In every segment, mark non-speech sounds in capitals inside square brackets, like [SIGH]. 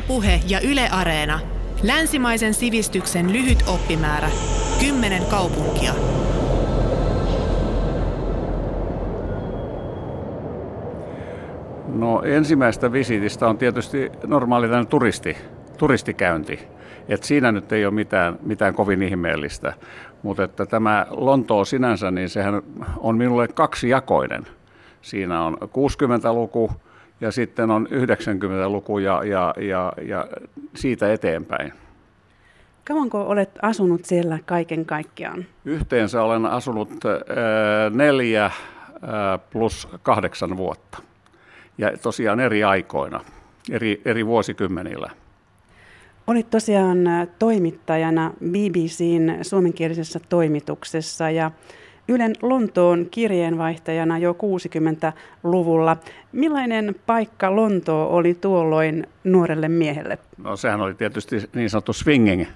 Ylepuhe ja Yle Areena. Länsimaisen sivistyksen lyhyt oppimäärä. Kymmenen kaupunkia. No ensimmäistä visitistä on tietysti normaali turisti, turistikäynti. Et siinä nyt ei ole mitään, mitään kovin ihmeellistä. Mutta että tämä Lontoo sinänsä, niin sehän on minulle kaksijakoinen. Siinä on 60-luku ja sitten on 90-luku ja, ja, ja, ja siitä eteenpäin. Kauanko olet asunut siellä kaiken kaikkiaan? Yhteensä olen asunut äh, neljä äh, plus kahdeksan vuotta. Ja tosiaan eri aikoina, eri, eri vuosikymmenillä. Olit tosiaan toimittajana BBCn suomenkielisessä toimituksessa ja Ylen Lontoon kirjeenvaihtajana jo 60-luvulla. Millainen paikka Lontoo oli tuolloin nuorelle miehelle? No sehän oli tietysti niin sanottu swinging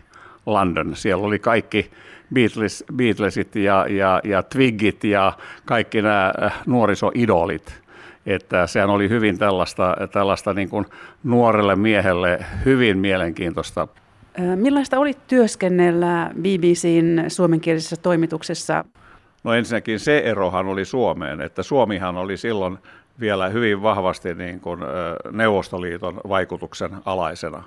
London. Siellä oli kaikki Beatles, Beatlesit ja, ja, ja Twiggit ja kaikki nämä äh, nuorisoidolit. Että sehän oli hyvin tällaista, tällaista niin kuin nuorelle miehelle hyvin mielenkiintoista. Millaista oli työskennellä BBCn suomenkielisessä toimituksessa? No ensinnäkin se erohan oli Suomeen, että Suomihan oli silloin vielä hyvin vahvasti niin kuin Neuvostoliiton vaikutuksen alaisena.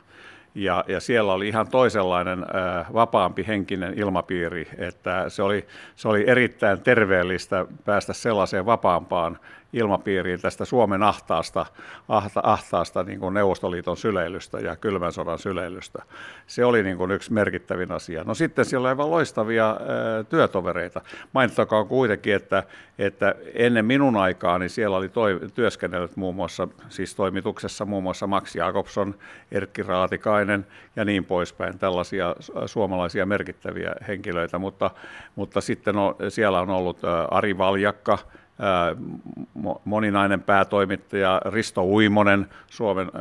Ja, ja siellä oli ihan toisenlainen äh, vapaampi henkinen ilmapiiri, että se oli, se oli erittäin terveellistä päästä sellaiseen vapaampaan ilmapiiriin tästä Suomen ahtaasta, ahta, ahtaasta niin kuin Neuvostoliiton syleilystä ja kylmän sodan syleilystä. Se oli niin kuin yksi merkittävin asia. No sitten siellä oli aivan loistavia ää, työtovereita. Mainittakoon kuitenkin, että, että ennen minun aikaani siellä oli toi, työskennellyt muun muassa, siis toimituksessa muun muassa Max Jakobson, Erkki Raatikainen ja niin poispäin, tällaisia suomalaisia merkittäviä henkilöitä, mutta, mutta sitten on, siellä on ollut Ari Valjakka, moninainen päätoimittaja Risto Uimonen, Suomen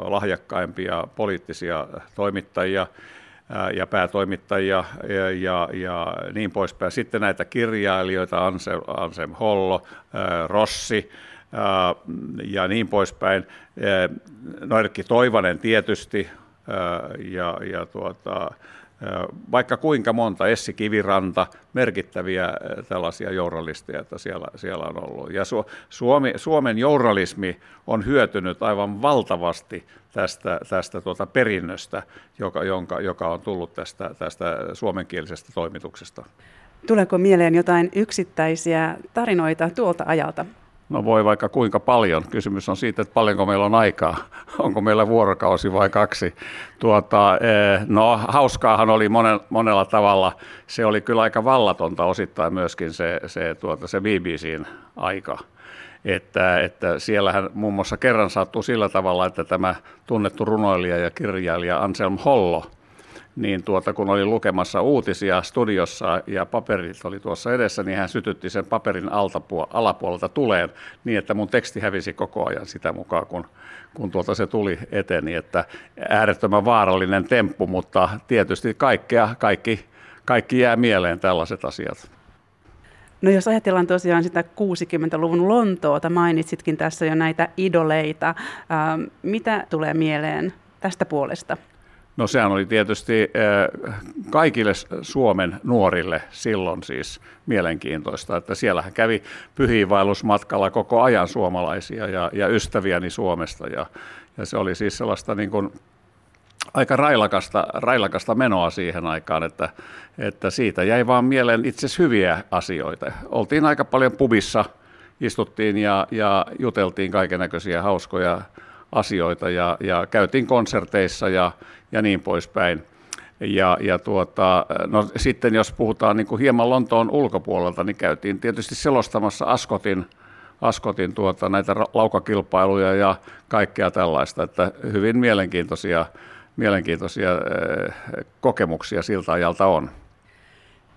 lahjakkaimpia poliittisia toimittajia ja päätoimittajia ja, ja, ja niin poispäin. Sitten näitä kirjailijoita, Ansem, Ansem Hollo, Rossi ja niin poispäin. No Erkki Toivanen tietysti ja, ja tuota, vaikka kuinka monta, Essi Kiviranta, merkittäviä tällaisia journalisteja, että siellä, siellä on ollut. Ja Suomi, Suomen journalismi on hyötynyt aivan valtavasti tästä, tästä tuota perinnöstä, joka, jonka, joka on tullut tästä, tästä suomenkielisestä toimituksesta. Tuleeko mieleen jotain yksittäisiä tarinoita tuolta ajalta? No voi vaikka kuinka paljon. Kysymys on siitä, että paljonko meillä on aikaa. [LAUGHS] Onko meillä vuorokausi vai kaksi. Tuota, eh, no hauskaahan oli monella tavalla. Se oli kyllä aika vallatonta osittain myöskin se, se, tuota, se BBCn aika. Että, että siellähän muun muassa kerran sattuu sillä tavalla, että tämä tunnettu runoilija ja kirjailija Anselm Hollo – niin tuota, kun oli lukemassa uutisia studiossa ja paperit oli tuossa edessä, niin hän sytytti sen paperin altapuol- alapuolelta tuleen niin, että mun teksti hävisi koko ajan sitä mukaan, kun, kun tuota se tuli eteni. Että äärettömän vaarallinen temppu, mutta tietysti kaikkea, kaikki, kaikki jää mieleen tällaiset asiat. No jos ajatellaan tosiaan sitä 60-luvun Lontoota, mainitsitkin tässä jo näitä idoleita. Ähm, mitä tulee mieleen tästä puolesta? No sehän oli tietysti eh, kaikille Suomen nuorille silloin siis mielenkiintoista, että siellähän kävi pyhiinvaellusmatkalla koko ajan suomalaisia ja, ja ystäviäni Suomesta ja, ja se oli siis sellaista niin kuin aika railakasta, railakasta menoa siihen aikaan, että, että siitä jäi vaan mieleen itse hyviä asioita. Oltiin aika paljon pubissa, istuttiin ja, ja juteltiin kaiken näköisiä hauskoja asioita ja, ja käytiin konserteissa ja, ja niin poispäin. Ja, ja tuota, no sitten jos puhutaan niin kuin hieman Lontoon ulkopuolelta, niin käytiin tietysti selostamassa Askotin, Askotin tuota, näitä laukakilpailuja ja kaikkea tällaista, että hyvin mielenkiintoisia, mielenkiintoisia eh, kokemuksia siltä ajalta on.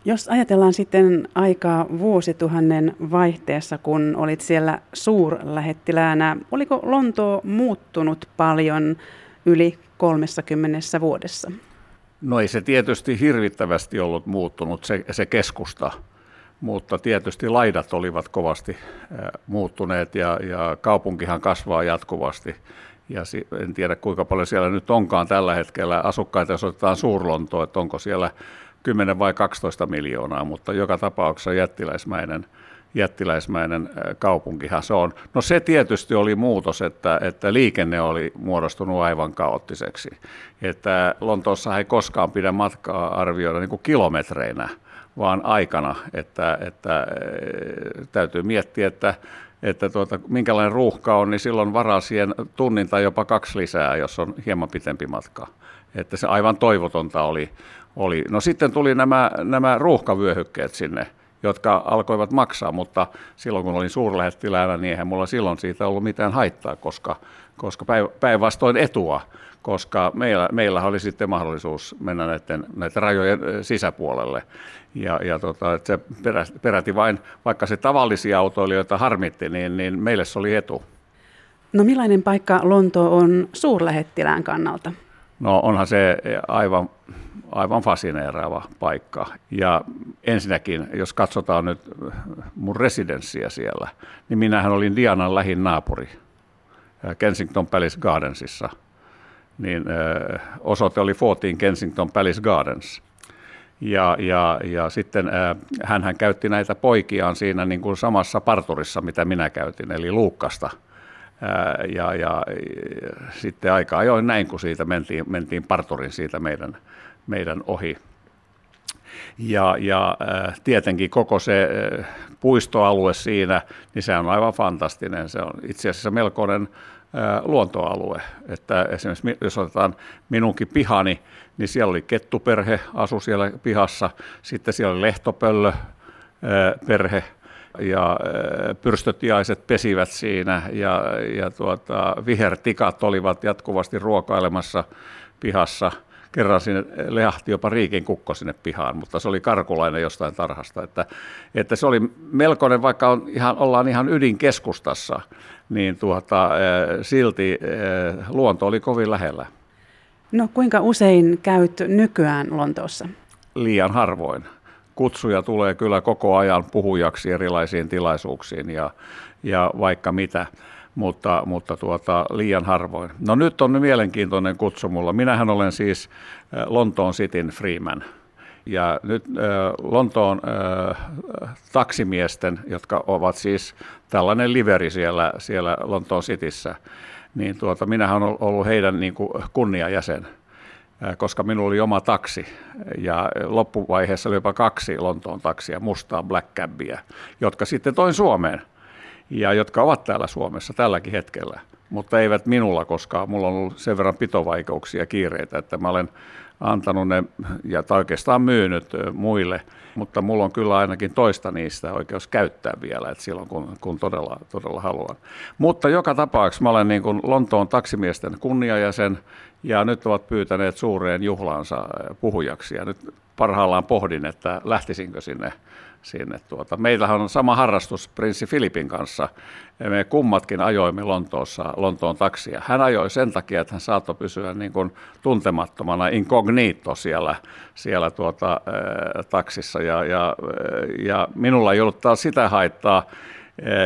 Jos ajatellaan sitten aikaa vuosituhannen vaihteessa, kun olit siellä suurlähettiläänä, oliko Lontoo muuttunut paljon yli 30 vuodessa? No ei se tietysti hirvittävästi ollut muuttunut, se, se keskusta, mutta tietysti laidat olivat kovasti muuttuneet ja, ja kaupunkihan kasvaa jatkuvasti. ja en tiedä kuinka paljon siellä nyt onkaan tällä hetkellä asukkaita, jos otetaan suurlontoa, että onko siellä 10 vai 12 miljoonaa, mutta joka tapauksessa jättiläismäinen, jättiläismäinen kaupunkihan se on. No se tietysti oli muutos, että, että liikenne oli muodostunut aivan kaoottiseksi. Että Lontoossa ei koskaan pidä matkaa arvioida niin kuin kilometreinä, vaan aikana, että, että täytyy miettiä, että että tuota, minkälainen ruuhka on, niin silloin varaa siihen tunnin tai jopa kaksi lisää, jos on hieman pitempi matka. Että se aivan toivotonta oli. oli. No sitten tuli nämä, nämä ruuhkavyöhykkeet sinne, jotka alkoivat maksaa, mutta silloin kun olin suurlähettiläänä, niin eihän mulla silloin siitä ollut mitään haittaa, koska, koska päinvastoin etua, koska meillä, meillä oli sitten mahdollisuus mennä näiden, näiden rajojen sisäpuolelle. Ja, ja tota, se peräti vain, vaikka se tavallisia autoilijoita harmitti, niin, niin meille se oli etu. No millainen paikka Lonto on suurlähettilään kannalta? No onhan se aivan, aivan fascineeraava paikka. Ja ensinnäkin, jos katsotaan nyt mun residenssiä siellä, niin minähän olin Dianan lähin naapuri Kensington Palace Gardensissa. Niin osoite oli 14 Kensington Palace Gardens – ja, ja, ja sitten äh, hän käytti näitä poikiaan siinä niin kuin samassa parturissa, mitä minä käytin, eli Luukkasta. Ja, ja, sitten aika ajoin näin, kun siitä mentiin, mentiin parturin siitä meidän, meidän ohi. Ja, ja tietenkin koko se puistoalue siinä, niin se on aivan fantastinen. Se on itse asiassa melkoinen luontoalue. Että esimerkiksi jos otetaan minunkin pihani, niin siellä oli kettuperhe, asu siellä pihassa, sitten siellä oli lehtopöllö perhe, ja pyrstötiaiset pesivät siinä ja, ja tuota, vihertikat olivat jatkuvasti ruokailemassa pihassa. Kerran sinne lehahti jopa riikin kukko sinne pihaan, mutta se oli karkulainen jostain tarhasta. Että, että se oli melkoinen, vaikka on ihan, ollaan ihan ydinkeskustassa, niin tuota, silti luonto oli kovin lähellä. No kuinka usein käyt nykyään Lontoossa? Liian harvoin. Kutsuja tulee kyllä koko ajan puhujaksi erilaisiin tilaisuuksiin ja, ja vaikka mitä, mutta, mutta tuota, liian harvoin. No nyt on mielenkiintoinen kutsu mulla. Minähän olen siis äh, Lontoon Cityn Freeman. Ja nyt äh, Lontoon äh, taksimiesten, jotka ovat siis tällainen liveri siellä, siellä Lontoon Cityssä, niin tuota, minähän olen ollut heidän niin kuin kunniajäsen, koska minulla oli oma taksi ja loppuvaiheessa oli jopa kaksi Lontoon taksia, mustaa Black Cabia, jotka sitten toin Suomeen ja jotka ovat täällä Suomessa tälläkin hetkellä, mutta eivät minulla, koska mulla on ollut sen verran pitovaikeuksia ja kiireitä, että mä olen antanut ne ja oikeastaan myynyt muille, mutta mulla on kyllä ainakin toista niistä oikeus käyttää vielä, että silloin kun, kun todella, todella haluan. Mutta joka tapauksessa mä olen niin kuin Lontoon taksimiesten kunniajäsen ja nyt ovat pyytäneet suureen juhlaansa puhujaksi ja nyt parhaillaan pohdin, että lähtisinkö sinne sinne. Tuota. Meillähän on sama harrastus prinssi Filipin kanssa. Me kummatkin ajoimme Lontoossa Lontoon taksia. Hän ajoi sen takia, että hän saattoi pysyä niin kuin tuntemattomana incognito siellä, siellä tuota, äh, taksissa. Ja, ja, ja minulla ei ollut taas sitä haittaa,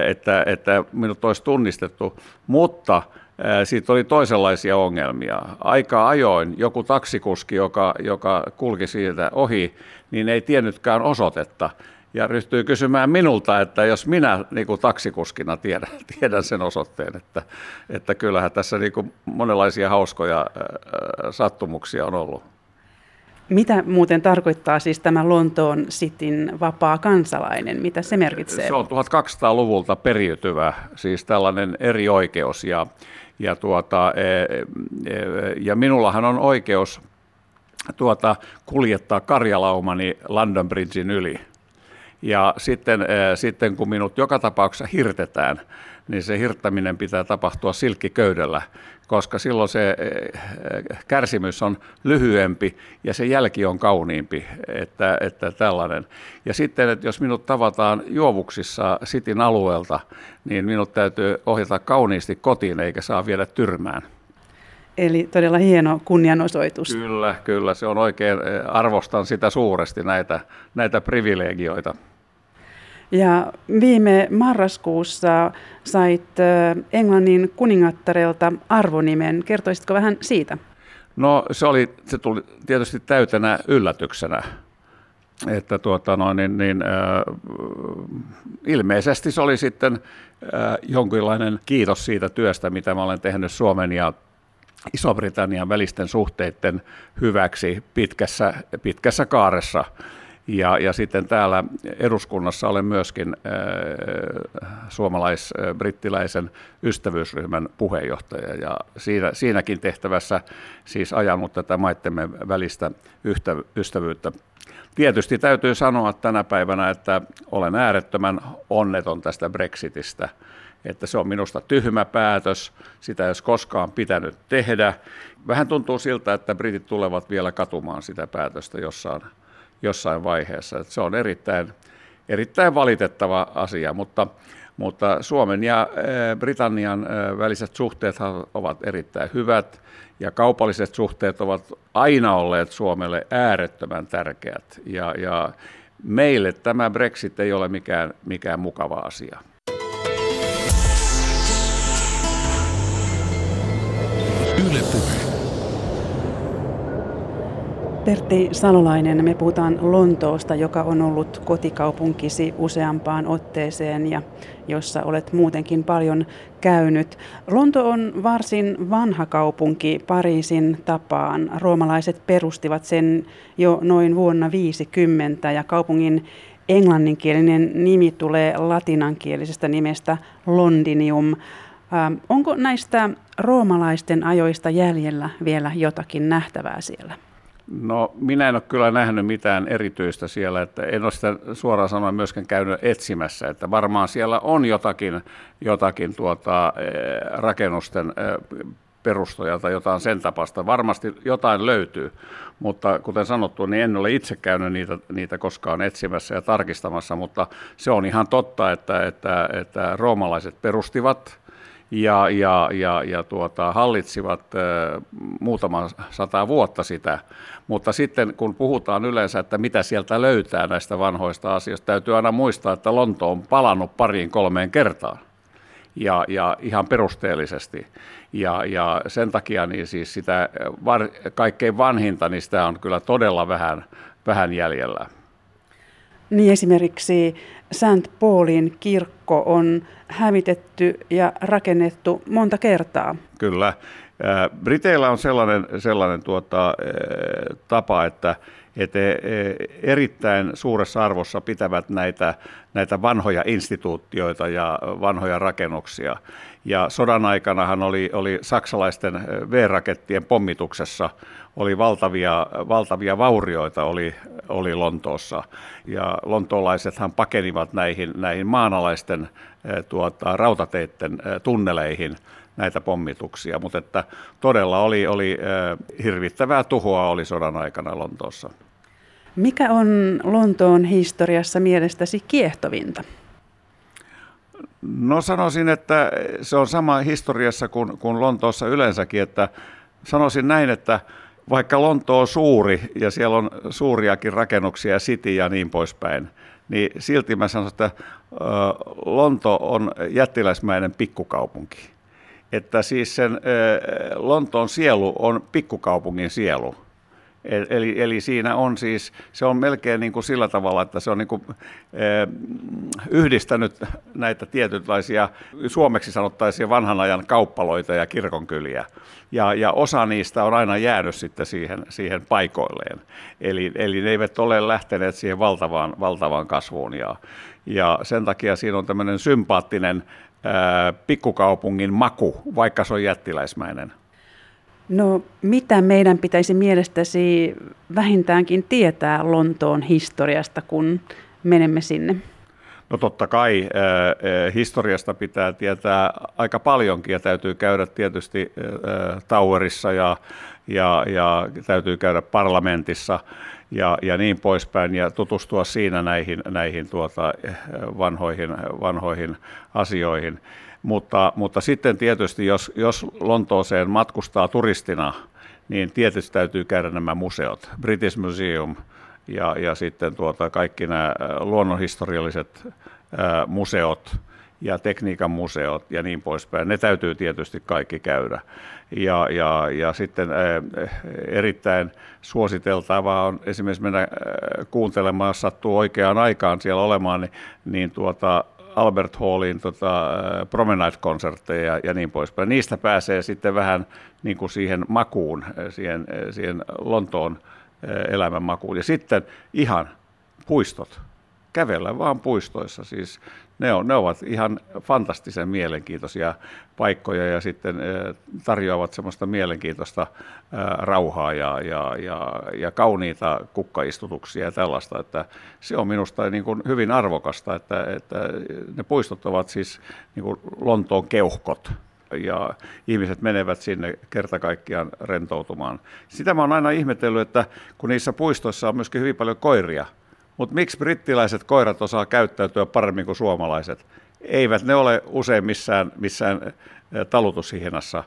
että, että minut olisi tunnistettu, mutta siitä oli toisenlaisia ongelmia. Aika ajoin joku taksikuski, joka, joka kulki siitä ohi, niin ei tiennytkään osoitetta ja ryhtyy kysymään minulta, että jos minä niin kuin taksikuskina tiedän, [LAUGHS] tiedän sen osoitteen, että, että kyllähän tässä niin kuin monenlaisia hauskoja sattumuksia on ollut. Mitä muuten tarkoittaa siis tämä Lontoon Cityn vapaa kansalainen? Mitä se merkitsee? Se on 1200-luvulta periytyvä, siis tällainen eri oikeus. Ja, ja, tuota, e, e, ja minullahan on oikeus tuota, kuljettaa karjalaumani London Bridgein yli – ja sitten, äh, sitten kun minut joka tapauksessa hirtetään, niin se hirttäminen pitää tapahtua silkkiköydellä, koska silloin se äh, kärsimys on lyhyempi ja se jälki on kauniimpi, että, että tällainen. Ja sitten, että jos minut tavataan juovuksissa Sitin alueelta, niin minut täytyy ohjata kauniisti kotiin eikä saa viedä tyrmään. Eli todella hieno kunnianosoitus. Kyllä, kyllä. Se on oikein, arvostan sitä suuresti näitä, näitä privilegioita. Ja viime marraskuussa sait Englannin kuningattarelta arvonimen. Kertoisitko vähän siitä? No se, oli, se tuli tietysti täytenä yllätyksenä. Että tuota, no, niin, niin, äh, ilmeisesti se oli sitten äh, jonkinlainen kiitos siitä työstä, mitä mä olen tehnyt Suomen ja Iso-Britannian välisten suhteiden hyväksi pitkässä, pitkässä kaaressa. Ja, ja sitten täällä eduskunnassa olen myöskin äh, suomalais-brittiläisen ystävyysryhmän puheenjohtaja ja siinä, siinäkin tehtävässä siis ajanut tätä maittemme välistä yhtä, ystävyyttä. Tietysti täytyy sanoa tänä päivänä, että olen äärettömän onneton tästä Brexitistä että se on minusta tyhmä päätös, sitä ei olisi koskaan pitänyt tehdä. Vähän tuntuu siltä, että britit tulevat vielä katumaan sitä päätöstä jossain, jossain vaiheessa. Se on erittäin, erittäin valitettava asia, mutta, mutta Suomen ja eh, Britannian eh, väliset suhteet ovat erittäin hyvät ja kaupalliset suhteet ovat aina olleet Suomelle äärettömän tärkeät ja, ja meille tämä Brexit ei ole mikään, mikään mukava asia. Yle Puhe. Pertti Salolainen, me puhutaan Lontoosta, joka on ollut kotikaupunkisi useampaan otteeseen ja jossa olet muutenkin paljon käynyt. Lonto on varsin vanha kaupunki Pariisin tapaan. Roomalaiset perustivat sen jo noin vuonna 50 ja kaupungin englanninkielinen nimi tulee latinankielisestä nimestä Londinium. Ähm, onko näistä roomalaisten ajoista jäljellä vielä jotakin nähtävää siellä? No minä en ole kyllä nähnyt mitään erityistä siellä, että en ole sitä suoraan sanoen myöskään käynyt etsimässä, että varmaan siellä on jotakin, jotakin tuota, eh, rakennusten eh, perustoja tai jotain sen tapasta. Varmasti jotain löytyy, mutta kuten sanottu, niin en ole itse käynyt niitä, niitä koskaan etsimässä ja tarkistamassa, mutta se on ihan totta, että, että, että roomalaiset perustivat ja, ja, ja, ja tuota, hallitsivat äh, muutama sata vuotta sitä. Mutta sitten kun puhutaan yleensä, että mitä sieltä löytää näistä vanhoista asioista, täytyy aina muistaa, että Lonto on palannut pariin kolmeen kertaan ja, ja ihan perusteellisesti. Ja, ja sen takia niin siis sitä var, kaikkein vanhinta, niin sitä on kyllä todella vähän, vähän jäljellä. Niin esimerkiksi St. Paulin kirkko on hävitetty ja rakennettu monta kertaa. Kyllä. Briteillä on sellainen, sellainen tuota, tapa, että, että erittäin suuressa arvossa pitävät näitä, näitä vanhoja instituutioita ja vanhoja rakennuksia. Ja sodan aikanahan oli, oli saksalaisten V-rakettien pommituksessa oli valtavia, valtavia vaurioita oli, oli Lontoossa. Ja lontoolaisethan pakenivat näihin, näihin maanalaisten tuota, rautateiden tunneleihin näitä pommituksia, mutta että todella oli, oli hirvittävää tuhoa oli sodan aikana Lontoossa. Mikä on Lontoon historiassa mielestäsi kiehtovinta? No sanoisin, että se on sama historiassa kuin, kuin Lontoossa yleensäkin, että sanoisin näin, että vaikka Lonto on suuri ja siellä on suuriakin rakennuksia, City ja niin poispäin, niin silti mä sanon, että Lonto on jättiläismäinen pikkukaupunki. Että siis sen Lontoon sielu on pikkukaupungin sielu. Eli, eli siinä on siis, se on melkein niin kuin sillä tavalla, että se on niin kuin, eh, yhdistänyt näitä tietynlaisia, suomeksi sanottaisiin vanhan ajan kauppaloita ja kirkonkyliä. Ja, ja osa niistä on aina jäänyt sitten siihen, siihen paikoilleen. Eli, eli ne eivät ole lähteneet siihen valtavaan, valtavaan kasvuun. Ja, ja sen takia siinä on tämmöinen sympaattinen ää, pikkukaupungin maku, vaikka se on jättiläismäinen. No mitä meidän pitäisi mielestäsi vähintäänkin tietää Lontoon historiasta, kun menemme sinne? No totta kai äh, historiasta pitää tietää aika paljonkin ja täytyy käydä tietysti äh, Towerissa ja, ja, ja täytyy käydä parlamentissa ja, ja niin poispäin ja tutustua siinä näihin, näihin tuota, vanhoihin, vanhoihin asioihin. Mutta, mutta sitten tietysti, jos, jos Lontooseen matkustaa turistina, niin tietysti täytyy käydä nämä museot, British Museum ja, ja sitten tuota kaikki nämä luonnonhistorialliset museot ja tekniikan museot ja niin poispäin. Ne täytyy tietysti kaikki käydä. Ja, ja, ja sitten erittäin suositeltavaa on esimerkiksi mennä kuuntelemaan, jos sattuu oikeaan aikaan siellä olemaan, niin, niin tuota, Albert Hallin tota, promenade-konsertteja ja niin poispäin. Niistä pääsee sitten vähän niin kuin siihen makuun, siihen, siihen Lontoon elämän makuun. Ja sitten ihan puistot, kävellä vaan puistoissa. Siis ne, on, ne ovat ihan fantastisen mielenkiintoisia paikkoja ja sitten tarjoavat semmoista mielenkiintoista rauhaa ja, ja, ja, ja kauniita kukkaistutuksia ja tällaista, että se on minusta niin kuin hyvin arvokasta, että, että ne puistot ovat siis niin kuin Lontoon keuhkot ja ihmiset menevät sinne kerta kaikkiaan rentoutumaan. Sitä mä oon aina ihmetellyt, että kun niissä puistoissa on myöskin hyvin paljon koiria, mutta miksi brittiläiset koirat osaa käyttäytyä paremmin kuin suomalaiset? Eivät ne ole usein missään, missään talutushihnassa.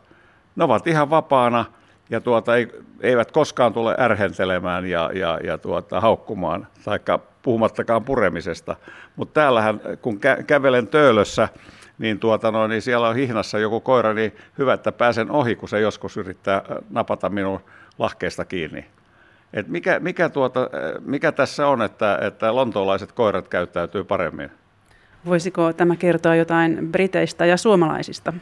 Ne ovat ihan vapaana ja tuota, eivät koskaan tule ärhentelemään ja, ja, ja tuota, haukkumaan, taikka puhumattakaan puremisesta. Mutta täällähän, kun kä- kävelen töölössä, niin, tuota, no, niin siellä on hihnassa joku koira, niin hyvä, että pääsen ohi, kun se joskus yrittää napata minun lahkeesta kiinni. Et mikä, mikä, tuota, mikä tässä on, että, että lontoolaiset koirat käyttäytyy paremmin? Voisiko tämä kertoa jotain briteistä ja suomalaisista?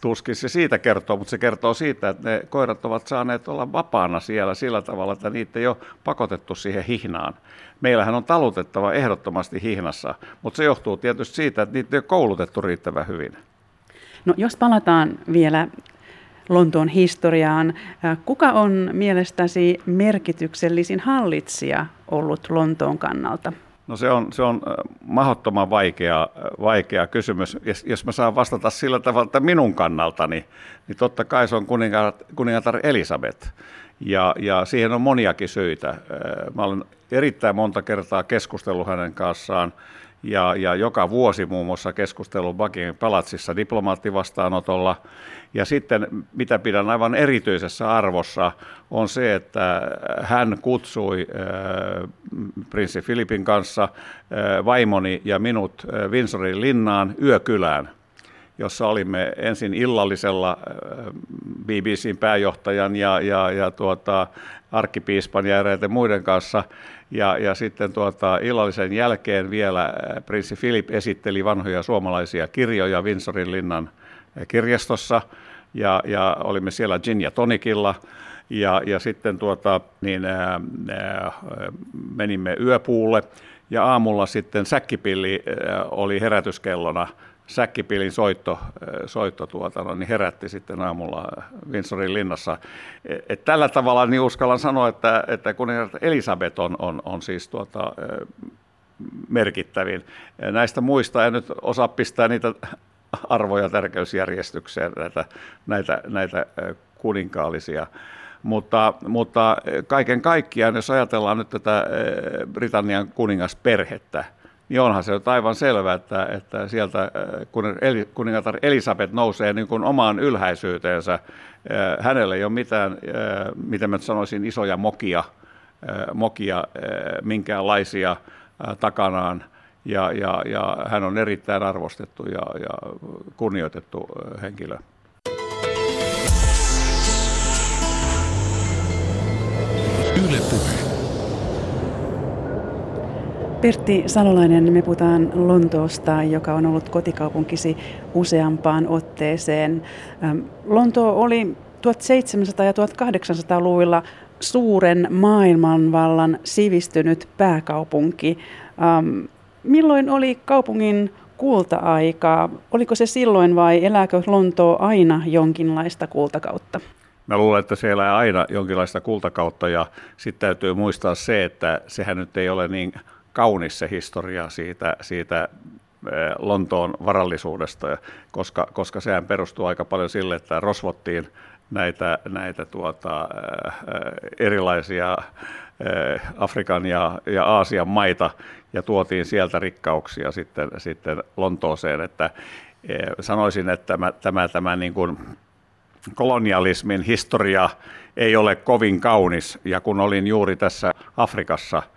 Tuskin se siitä kertoo, mutta se kertoo siitä, että ne koirat ovat saaneet olla vapaana siellä sillä tavalla, että niitä ei ole pakotettu siihen hihnaan. Meillähän on talutettava ehdottomasti hihnassa, mutta se johtuu tietysti siitä, että niitä ei ole koulutettu riittävän hyvin. No jos palataan vielä Lontoon historiaan. Kuka on mielestäsi merkityksellisin hallitsija ollut Lontoon kannalta? No se on, se on mahdottoman vaikea, vaikea kysymys. Jos, jos mä saan vastata sillä tavalla, että minun kannaltani, niin totta kai se on kuningatar, kuningatar Elisabeth. Ja, ja siihen on moniakin syitä. Mä olen erittäin monta kertaa keskustellut hänen kanssaan ja, ja joka vuosi muun muassa keskustellut Buckingham palatsissa diplomaattivastaanotolla. Ja sitten mitä pidän aivan erityisessä arvossa on se, että hän kutsui äh, prinssi Filipin kanssa äh, vaimoni ja minut äh, Windsorin linnaan yökylään jossa olimme ensin illallisella äh, BBCn pääjohtajan ja, ja, ja tuota, arkkipiispan ja eräiden muiden kanssa. Ja, ja sitten tuota, illallisen jälkeen vielä äh, prinssi Philip esitteli vanhoja suomalaisia kirjoja Windsorin linnan äh, kirjastossa. Ja, ja olimme siellä gin ja tonikilla. Ja, ja sitten tuota, niin, ää, ää, menimme yöpuulle ja aamulla sitten säkkipilli ää, oli herätyskellona säkkipilin soitto, äh, soitto tuota, no, niin herätti sitten aamulla Windsorin linnassa. Et, et tällä tavalla niin uskallan sanoa, että, että kuningatar Elisabeth on, on, on siis tuota, äh, merkittävin. Näistä muista en nyt osaa pistää niitä arvoja tärkeysjärjestykseen, näitä, näitä, näitä äh, kuninkaallisia. Mutta, mutta kaiken kaikkiaan, jos ajatellaan nyt tätä Britannian kuningasperhettä, niin onhan se aivan selvää, että, että sieltä äh, kuningatar Elisabeth nousee niin kuin omaan ylhäisyyteensä. Äh, hänellä ei ole mitään, äh, miten mä sanoisin, isoja mokia, mokia minkäänlaisia takanaan. Ja, ja, ja hän on erittäin arvostettu ja, ja kunnioitettu henkilö. Yle puhe. Pertti Salolainen, me puhutaan Lontoosta, joka on ollut kotikaupunkisi useampaan otteeseen. Lonto oli 1700- ja 1800-luvuilla suuren maailmanvallan sivistynyt pääkaupunki. Milloin oli kaupungin kulta-aikaa? Oliko se silloin vai elääkö Lontoo aina jonkinlaista kultakautta? Mä luulen, että siellä elää aina jonkinlaista kultakautta ja sitten täytyy muistaa se, että sehän nyt ei ole niin kaunis se historia siitä, siitä Lontoon varallisuudesta, koska, koska sehän perustuu aika paljon sille, että rosvottiin näitä, näitä tuota, erilaisia Afrikan ja, ja Aasian maita ja tuotiin sieltä rikkauksia sitten, sitten Lontooseen, että sanoisin, että tämä, tämä, tämä niin kuin kolonialismin historia ei ole kovin kaunis, ja kun olin juuri tässä Afrikassa –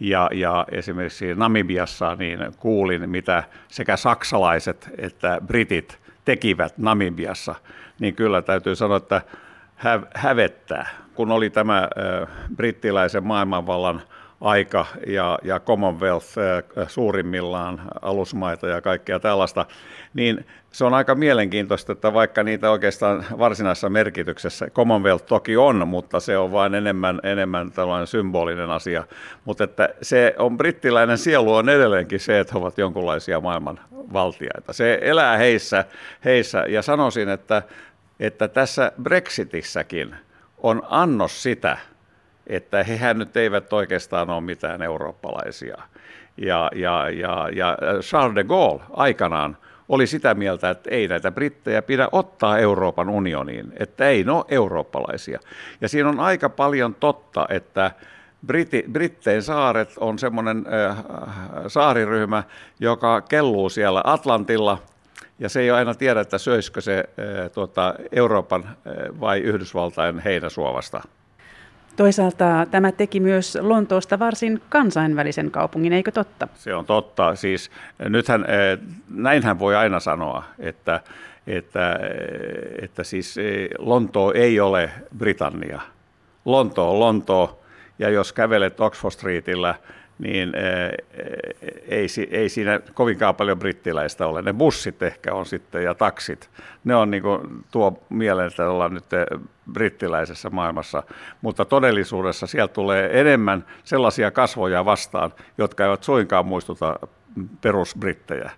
Ja, ja esimerkiksi Namibiassa niin kuulin, mitä sekä saksalaiset että britit tekivät Namibiassa, niin kyllä täytyy sanoa, että hävettää. Kun oli tämä äh, brittiläisen maailmanvallan aika ja, ja Commonwealth äh, suurimmillaan alusmaita ja kaikkea tällaista, niin se on aika mielenkiintoista, että vaikka niitä oikeastaan varsinaisessa merkityksessä Commonwealth toki on, mutta se on vain enemmän, enemmän tällainen symbolinen asia. Mutta että se on brittiläinen sielu on edelleenkin se, että he ovat jonkunlaisia maailman valtiaita. Se elää heissä, heissä ja sanoisin, että, että tässä Brexitissäkin on annos sitä, että hehän nyt eivät oikeastaan ole mitään eurooppalaisia. Ja, ja, ja, ja Charles de Gaulle aikanaan oli sitä mieltä, että ei näitä brittejä pidä ottaa Euroopan unioniin, että ei ole eurooppalaisia. Ja siinä on aika paljon totta, että Briti, Brittein saaret on semmoinen äh, saariryhmä, joka kelluu siellä Atlantilla, ja se ei aina tiedä, että söisikö se äh, tuota, Euroopan äh, vai Yhdysvaltain heinäsuovasta. Toisaalta tämä teki myös Lontoosta varsin kansainvälisen kaupungin, eikö totta? Se on totta. Siis nythän, eh, näinhän voi aina sanoa, että, että, eh, että siis eh, Lontoo ei ole Britannia. Lontoo on Lontoo, ja jos kävelet Oxford Streetillä – niin ei, ei siinä kovinkaan paljon brittiläistä ole. Ne bussit ehkä on sitten ja taksit. Ne on niin kuin, tuo mieleen, että ollaan nyt brittiläisessä maailmassa, mutta todellisuudessa sieltä tulee enemmän sellaisia kasvoja vastaan, jotka eivät suinkaan muistuta perusbrittejä.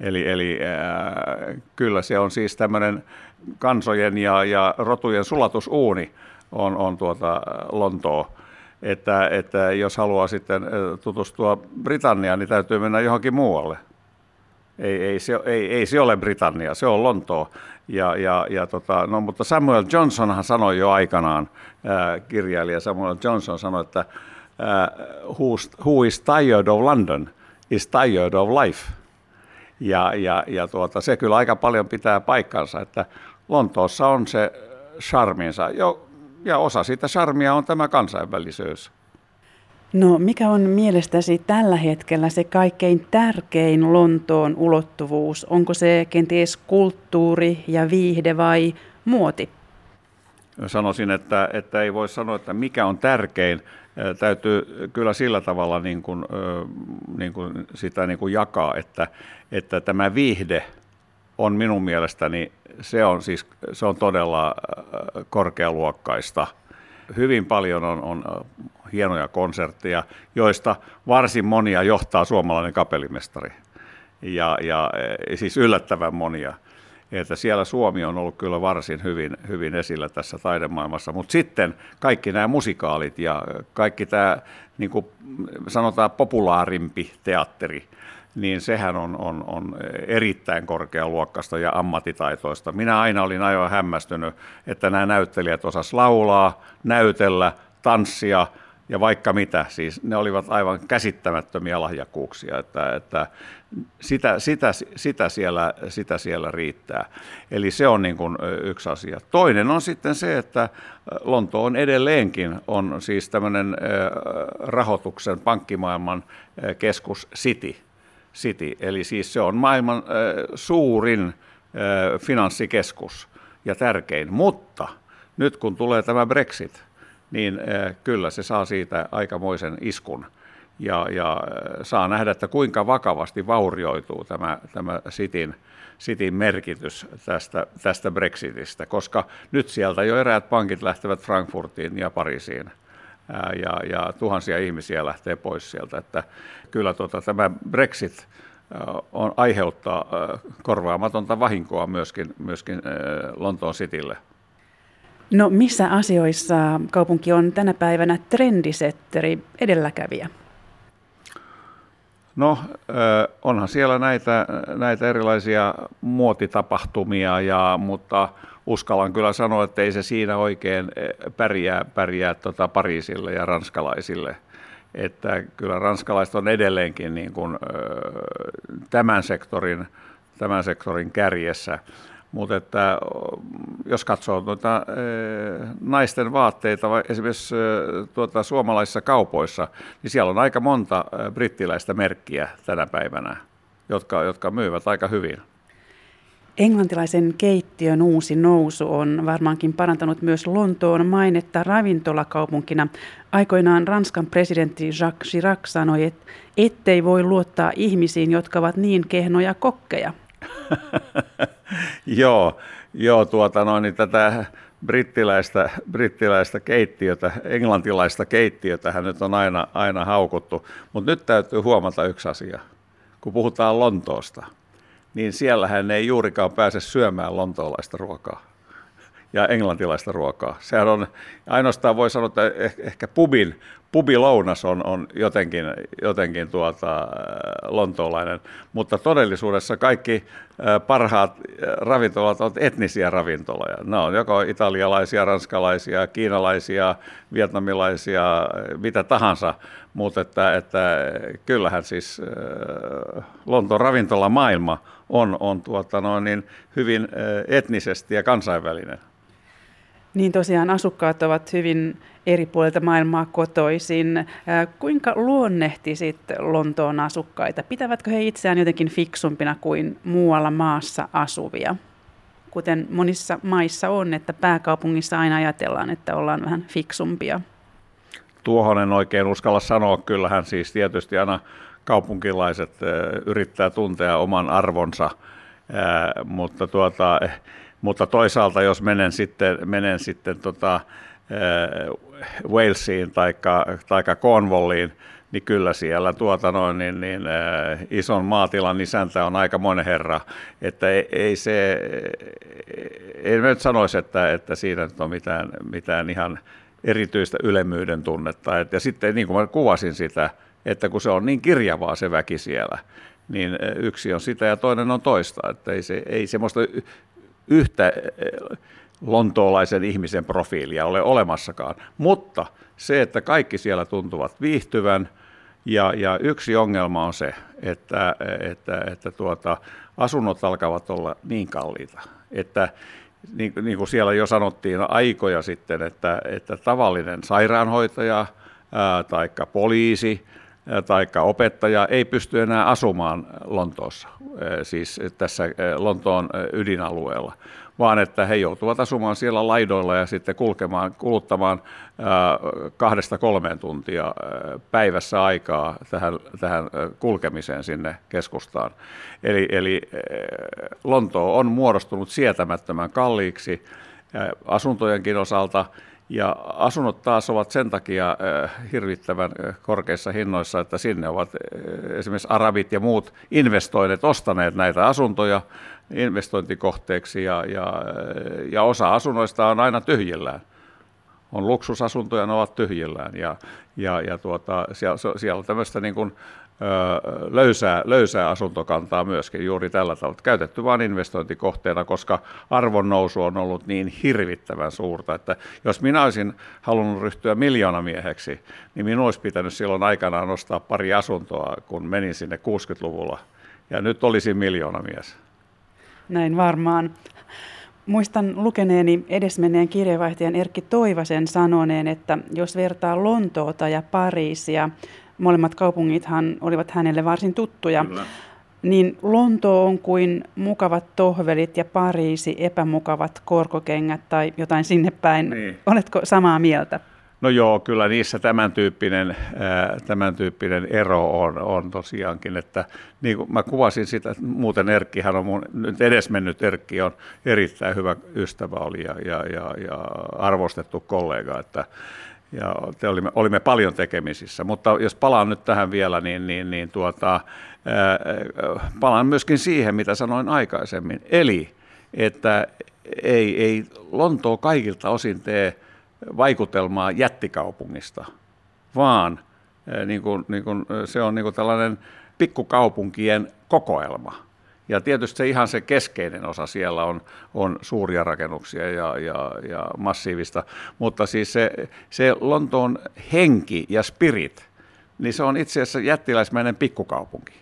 Eli, eli äh, kyllä se on siis tämmöinen kansojen ja, ja rotujen sulatusuuni on, on tuota Lontoo että, että jos haluaa sitten tutustua Britanniaan, niin täytyy mennä johonkin muualle. Ei, ei, se, ei, ei se ole Britannia, se on Lontoo. Ja, ja, ja tota, no, mutta Samuel Johnsonhan sanoi jo aikanaan, ää, kirjailija Samuel Johnson sanoi, että ää, who is tired of London is tired of life. Ja, ja, ja tuota, se kyllä aika paljon pitää paikkansa, että Lontoossa on se charminsa. Jo ja osa siitä charmia on tämä kansainvälisyys. No mikä on mielestäsi tällä hetkellä se kaikkein tärkein Lontoon ulottuvuus? Onko se kenties kulttuuri ja viihde vai muoti? Sanoisin, että, että ei voi sanoa, että mikä on tärkein. Täytyy kyllä sillä tavalla niin kuin, niin kuin sitä niin kuin jakaa, että, että tämä viihde on minun mielestäni se on, siis, se on todella äh, korkealuokkaista. Hyvin paljon on, on äh, hienoja konsertteja, joista varsin monia johtaa suomalainen kapellimestari. Ja, ja äh, siis yllättävän monia. Että siellä Suomi on ollut kyllä varsin hyvin, hyvin esillä tässä taidemaailmassa. Mutta sitten kaikki nämä musikaalit ja kaikki tämä, niin kuin sanotaan, populaarimpi teatteri – niin sehän on, on, on erittäin korkealuokkaista ja ammattitaitoista. Minä aina olin aivan hämmästynyt, että nämä näyttelijät osas laulaa, näytellä, tanssia ja vaikka mitä. Siis ne olivat aivan käsittämättömiä lahjakkuuksia, että, että sitä, sitä, sitä, siellä, sitä siellä riittää. Eli se on niin kuin yksi asia. Toinen on sitten se, että Lonto on edelleenkin on siis tämmöinen rahoituksen pankkimaailman keskus City – City, eli siis se on maailman äh, suurin äh, finanssikeskus ja tärkein, mutta nyt kun tulee tämä Brexit, niin äh, kyllä se saa siitä aikamoisen iskun. Ja, ja saa nähdä, että kuinka vakavasti vaurioituu tämä, tämä Cityn, Cityn merkitys tästä, tästä Brexitistä, koska nyt sieltä jo eräät pankit lähtevät Frankfurtiin ja Pariisiin – ja, ja tuhansia ihmisiä lähtee pois sieltä. Että kyllä tuota, tämä Brexit on, aiheuttaa korvaamatonta vahinkoa myöskin, myöskin Lontoon Citylle. No missä asioissa kaupunki on tänä päivänä trendisetteri, edelläkävijä? No onhan siellä näitä, näitä erilaisia muotitapahtumia, ja, mutta uskallan kyllä sanoa, että ei se siinä oikein pärjää, pärjää tota Pariisille ja ranskalaisille. Että kyllä ranskalaiset on edelleenkin niin kuin, tämän, sektorin, tämän sektorin kärjessä. mutta että jos katsoo tuota, naisten vaatteita esimerkiksi tuota, suomalaisissa kaupoissa, niin siellä on aika monta brittiläistä merkkiä tänä päivänä, jotka, jotka myyvät aika hyvin. Englantilaisen keittiön uusi nousu on varmaankin parantanut myös Lontoon mainetta ravintolakaupunkina. Aikoinaan Ranskan presidentti Jacques Chirac sanoi, että ettei voi luottaa ihmisiin, jotka ovat niin kehnoja kokkeja. [LAUGHS] joo, joo tuota noin, niin tätä brittiläistä, brittiläistä keittiötä, englantilaista keittiötä hän nyt on aina, aina haukuttu. Mutta nyt täytyy huomata yksi asia, kun puhutaan Lontoosta – niin siellähän ei juurikaan pääse syömään lontoolaista ruokaa ja englantilaista ruokaa. Sehän on, ainoastaan voi sanoa, että eh, ehkä pubin, pubilounas on, on jotenkin, jotenkin tuota, äh, lontoolainen, mutta todellisuudessa kaikki äh, parhaat äh, ravintolat ovat etnisiä ravintoloja. Ne on joko italialaisia, ranskalaisia, kiinalaisia, vietnamilaisia, mitä tahansa, mutta että, että kyllähän siis Lontoon ravintolamaailma on, on tuota noin, niin hyvin etnisesti ja kansainvälinen. Niin tosiaan asukkaat ovat hyvin eri puolilta maailmaa kotoisin. Kuinka luonnehtisit Lontoon asukkaita? Pitävätkö he itseään jotenkin fiksumpina kuin muualla maassa asuvia? Kuten monissa maissa on, että pääkaupungissa aina ajatellaan, että ollaan vähän fiksumpia. Tuohon en oikein uskalla sanoa. Kyllähän siis tietysti aina kaupunkilaiset yrittää tuntea oman arvonsa, mutta, tuota, mutta toisaalta jos menen sitten, menen sitten tota, Walesiin tai Cornwalliin, niin kyllä siellä tuota noin, niin, niin, äh, ison maatilan isäntä on aika monen herra, että ei, ei se, ei nyt sanoisi, että, että siinä nyt on mitään, mitään ihan erityistä ylemmyyden tunnetta. Et, ja sitten niin kuin mä kuvasin sitä, että kun se on niin kirjavaa se väki siellä, niin yksi on sitä ja toinen on toista, että ei, se, ei semmoista yhtä lontoolaisen ihmisen profiilia ole olemassakaan. Mutta se, että kaikki siellä tuntuvat viihtyvän, ja, ja yksi ongelma on se, että, että, että tuota, asunnot alkavat olla niin kalliita, että niin, niin kuin siellä jo sanottiin aikoja sitten, että, että tavallinen sairaanhoitaja tai poliisi tai opettaja ei pysty enää asumaan Lontoossa, siis tässä Lontoon ydinalueella, vaan että he joutuvat asumaan siellä laidoilla ja sitten kulkemaan, kuluttamaan kahdesta kolmeen tuntia päivässä aikaa tähän, tähän kulkemiseen sinne keskustaan. Eli, eli Lontoo on muodostunut sietämättömän kalliiksi asuntojenkin osalta, ja asunnot taas ovat sen takia hirvittävän korkeissa hinnoissa, että sinne ovat esimerkiksi arabit ja muut investoineet, ostaneet näitä asuntoja investointikohteeksi ja, ja, ja osa asunnoista on aina tyhjillään. On luksusasuntoja, ne ovat tyhjillään ja, ja, ja tuota, siellä, siellä on tämmöistä niin kuin, löysää, löysää asuntokantaa myöskin juuri tällä tavalla. Käytetty vain investointikohteena, koska arvon nousu on ollut niin hirvittävän suurta, että jos minä olisin halunnut ryhtyä miljoonamieheksi, niin minun olisi pitänyt silloin aikanaan nostaa pari asuntoa, kun menin sinne 60-luvulla. Ja nyt olisin miljoonamies. Näin varmaan. Muistan lukeneeni edesmenneen kirjeenvaihtajan Erkki Toivasen sanoneen, että jos vertaa Lontoota ja Pariisia, molemmat kaupungithan olivat hänelle varsin tuttuja, Kyllä. niin Lonto on kuin mukavat tohvelit ja Pariisi epämukavat korkokengät tai jotain sinne päin. Niin. Oletko samaa mieltä? No joo, kyllä niissä tämän tyyppinen, tämän tyyppinen ero on, on tosiaankin, että niin kuin mä kuvasin sitä, muuten Erkkihän on mun, nyt edesmennyt Erkki on erittäin hyvä ystävä oli ja, ja, ja, ja arvostettu kollega, että ja te olimme, olimme paljon tekemisissä, mutta jos palaan nyt tähän vielä, niin, niin, niin tuota, ää, palaan myöskin siihen, mitä sanoin aikaisemmin, eli että ei, ei Lontoo kaikilta osin tee vaikutelmaa jättikaupungista, vaan niin kuin, niin kuin, se on niin kuin tällainen pikkukaupunkien kokoelma. Ja tietysti se ihan se keskeinen osa siellä on, on suuria rakennuksia ja, ja, ja massiivista, mutta siis se, se Lontoon henki ja spirit, niin se on itse asiassa jättiläismäinen pikkukaupunki.